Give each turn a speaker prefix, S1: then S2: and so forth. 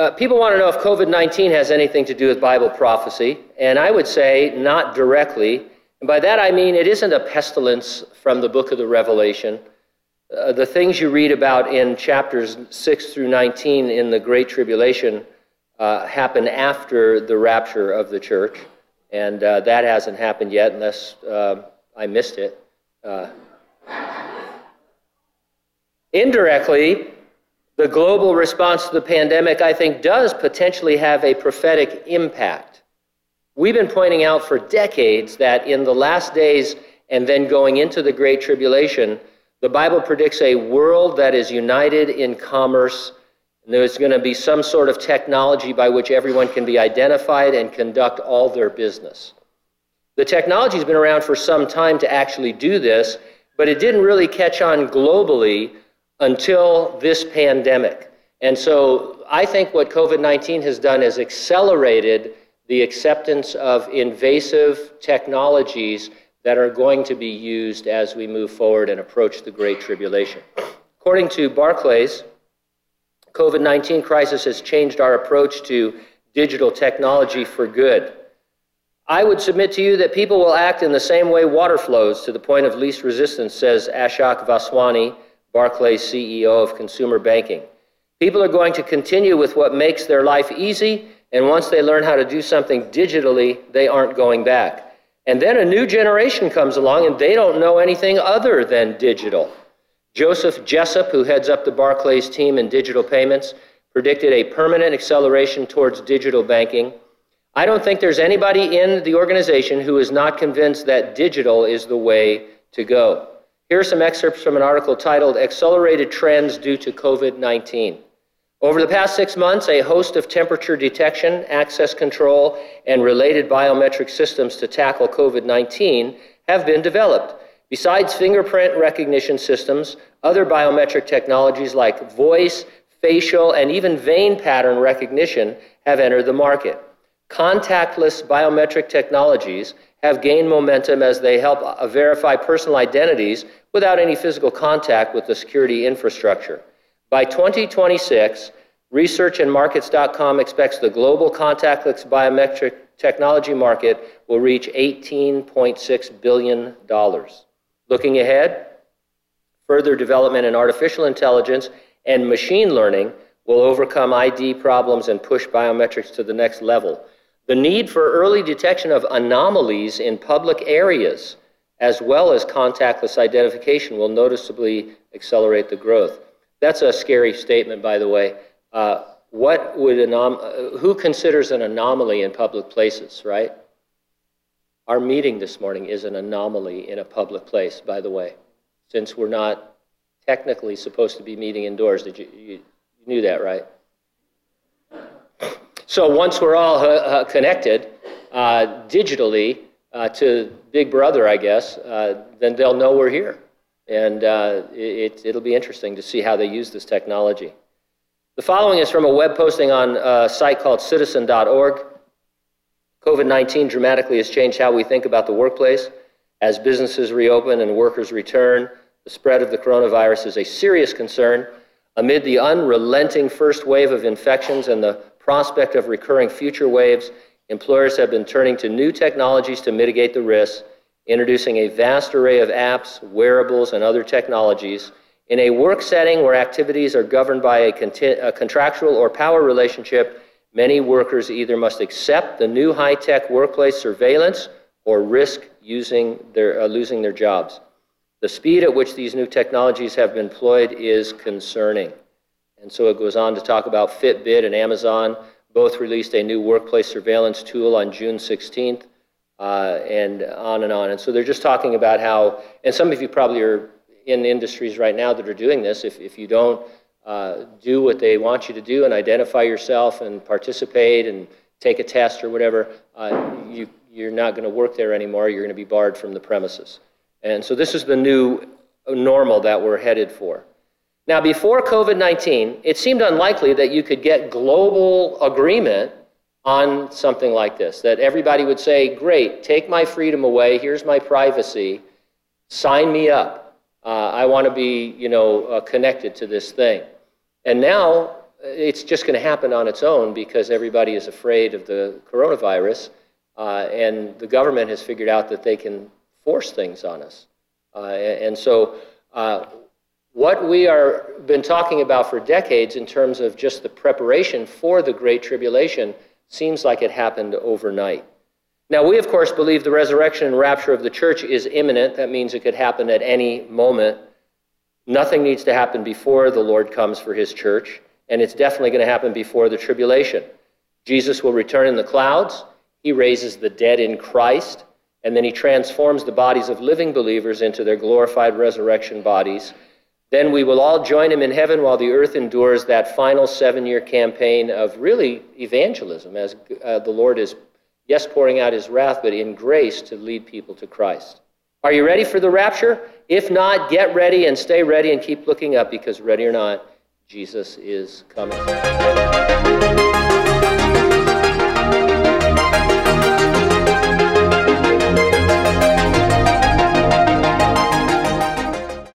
S1: Uh, people want to know if COVID 19 has anything to do with Bible prophecy, and I would say not directly. And by that I mean it isn't a pestilence from the book of the Revelation. Uh, the things you read about in chapters 6 through 19 in the Great Tribulation uh, happen after the rapture of the church, and uh, that hasn't happened yet unless uh, I missed it. Uh, indirectly, the global response to the pandemic, I think, does potentially have a prophetic impact. We've been pointing out for decades that in the last days and then going into the Great Tribulation, the Bible predicts a world that is united in commerce. And there's going to be some sort of technology by which everyone can be identified and conduct all their business. The technology has been around for some time to actually do this, but it didn't really catch on globally until this pandemic. And so I think what COVID 19 has done is accelerated the acceptance of invasive technologies that are going to be used as we move forward and approach the Great Tribulation. According to Barclays, COVID 19 crisis has changed our approach to digital technology for good. I would submit to you that people will act in the same way water flows to the point of least resistance, says Ashok Vaswani, Barclays CEO of Consumer Banking. People are going to continue with what makes their life easy, and once they learn how to do something digitally, they aren't going back. And then a new generation comes along and they don't know anything other than digital. Joseph Jessup, who heads up the Barclays team in digital payments, predicted a permanent acceleration towards digital banking. I don't think there's anybody in the organization who is not convinced that digital is the way to go. Here are some excerpts from an article titled Accelerated Trends Due to COVID 19. Over the past six months, a host of temperature detection, access control, and related biometric systems to tackle COVID 19 have been developed. Besides fingerprint recognition systems, other biometric technologies like voice, facial, and even vein pattern recognition have entered the market. Contactless biometric technologies have gained momentum as they help uh, verify personal identities without any physical contact with the security infrastructure. By 2026, researchandmarkets.com expects the global contactless biometric technology market will reach $18.6 billion. Looking ahead, further development in artificial intelligence and machine learning will overcome ID problems and push biometrics to the next level. The need for early detection of anomalies in public areas, as well as contactless identification, will noticeably accelerate the growth. That's a scary statement, by the way. Uh, what would anom- uh, who considers an anomaly in public places, right? Our meeting this morning is an anomaly in a public place, by the way, since we're not technically supposed to be meeting indoors. Did you, you, you knew that, right? So once we're all uh, uh, connected uh, digitally uh, to Big Brother, I guess, uh, then they'll know we're here. And it, it'll be interesting to see how they use this technology. The following is from a web posting on a site called citizen.org. COVID 19 dramatically has changed how we think about the workplace. As businesses reopen and workers return, the spread of the coronavirus is a serious concern. Amid the unrelenting first wave of infections and the prospect of recurring future waves, employers have been turning to new technologies to mitigate the risks, introducing a vast array of apps, wearables, and other technologies. In a work setting where activities are governed by a, conti- a contractual or power relationship, many workers either must accept the new high tech workplace surveillance or risk their, uh, losing their jobs. The speed at which these new technologies have been employed is concerning. And so it goes on to talk about Fitbit and Amazon. Both released a new workplace surveillance tool on June 16th, uh, and on and on. And so they're just talking about how, and some of you probably are in industries right now that are doing this. If, if you don't uh, do what they want you to do and identify yourself and participate and take a test or whatever, uh, you, you're not going to work there anymore. You're going to be barred from the premises. And so this is the new normal that we're headed for. Now, before COVID 19, it seemed unlikely that you could get global agreement on something like this, that everybody would say, Great, take my freedom away, here's my privacy, sign me up. Uh, I want to be, you know, uh, connected to this thing. And now it's just going to happen on its own because everybody is afraid of the coronavirus, uh, and the government has figured out that they can force things on us. Uh, and so, uh, what we are been talking about for decades in terms of just the preparation for the Great Tribulation seems like it happened overnight. Now, we of course believe the resurrection and rapture of the church is imminent. That means it could happen at any moment. Nothing needs to happen before the Lord comes for his church, and it's definitely going to happen before the tribulation. Jesus will return in the clouds, he raises the dead in Christ, and then he transforms the bodies of living believers into their glorified resurrection bodies. Then we will all join him in heaven while the earth endures that final seven year campaign of really evangelism as uh, the Lord is, yes, pouring out his wrath, but in grace to lead people to Christ. Are you ready for the rapture? If not, get ready and stay ready and keep looking up because, ready or not, Jesus is coming.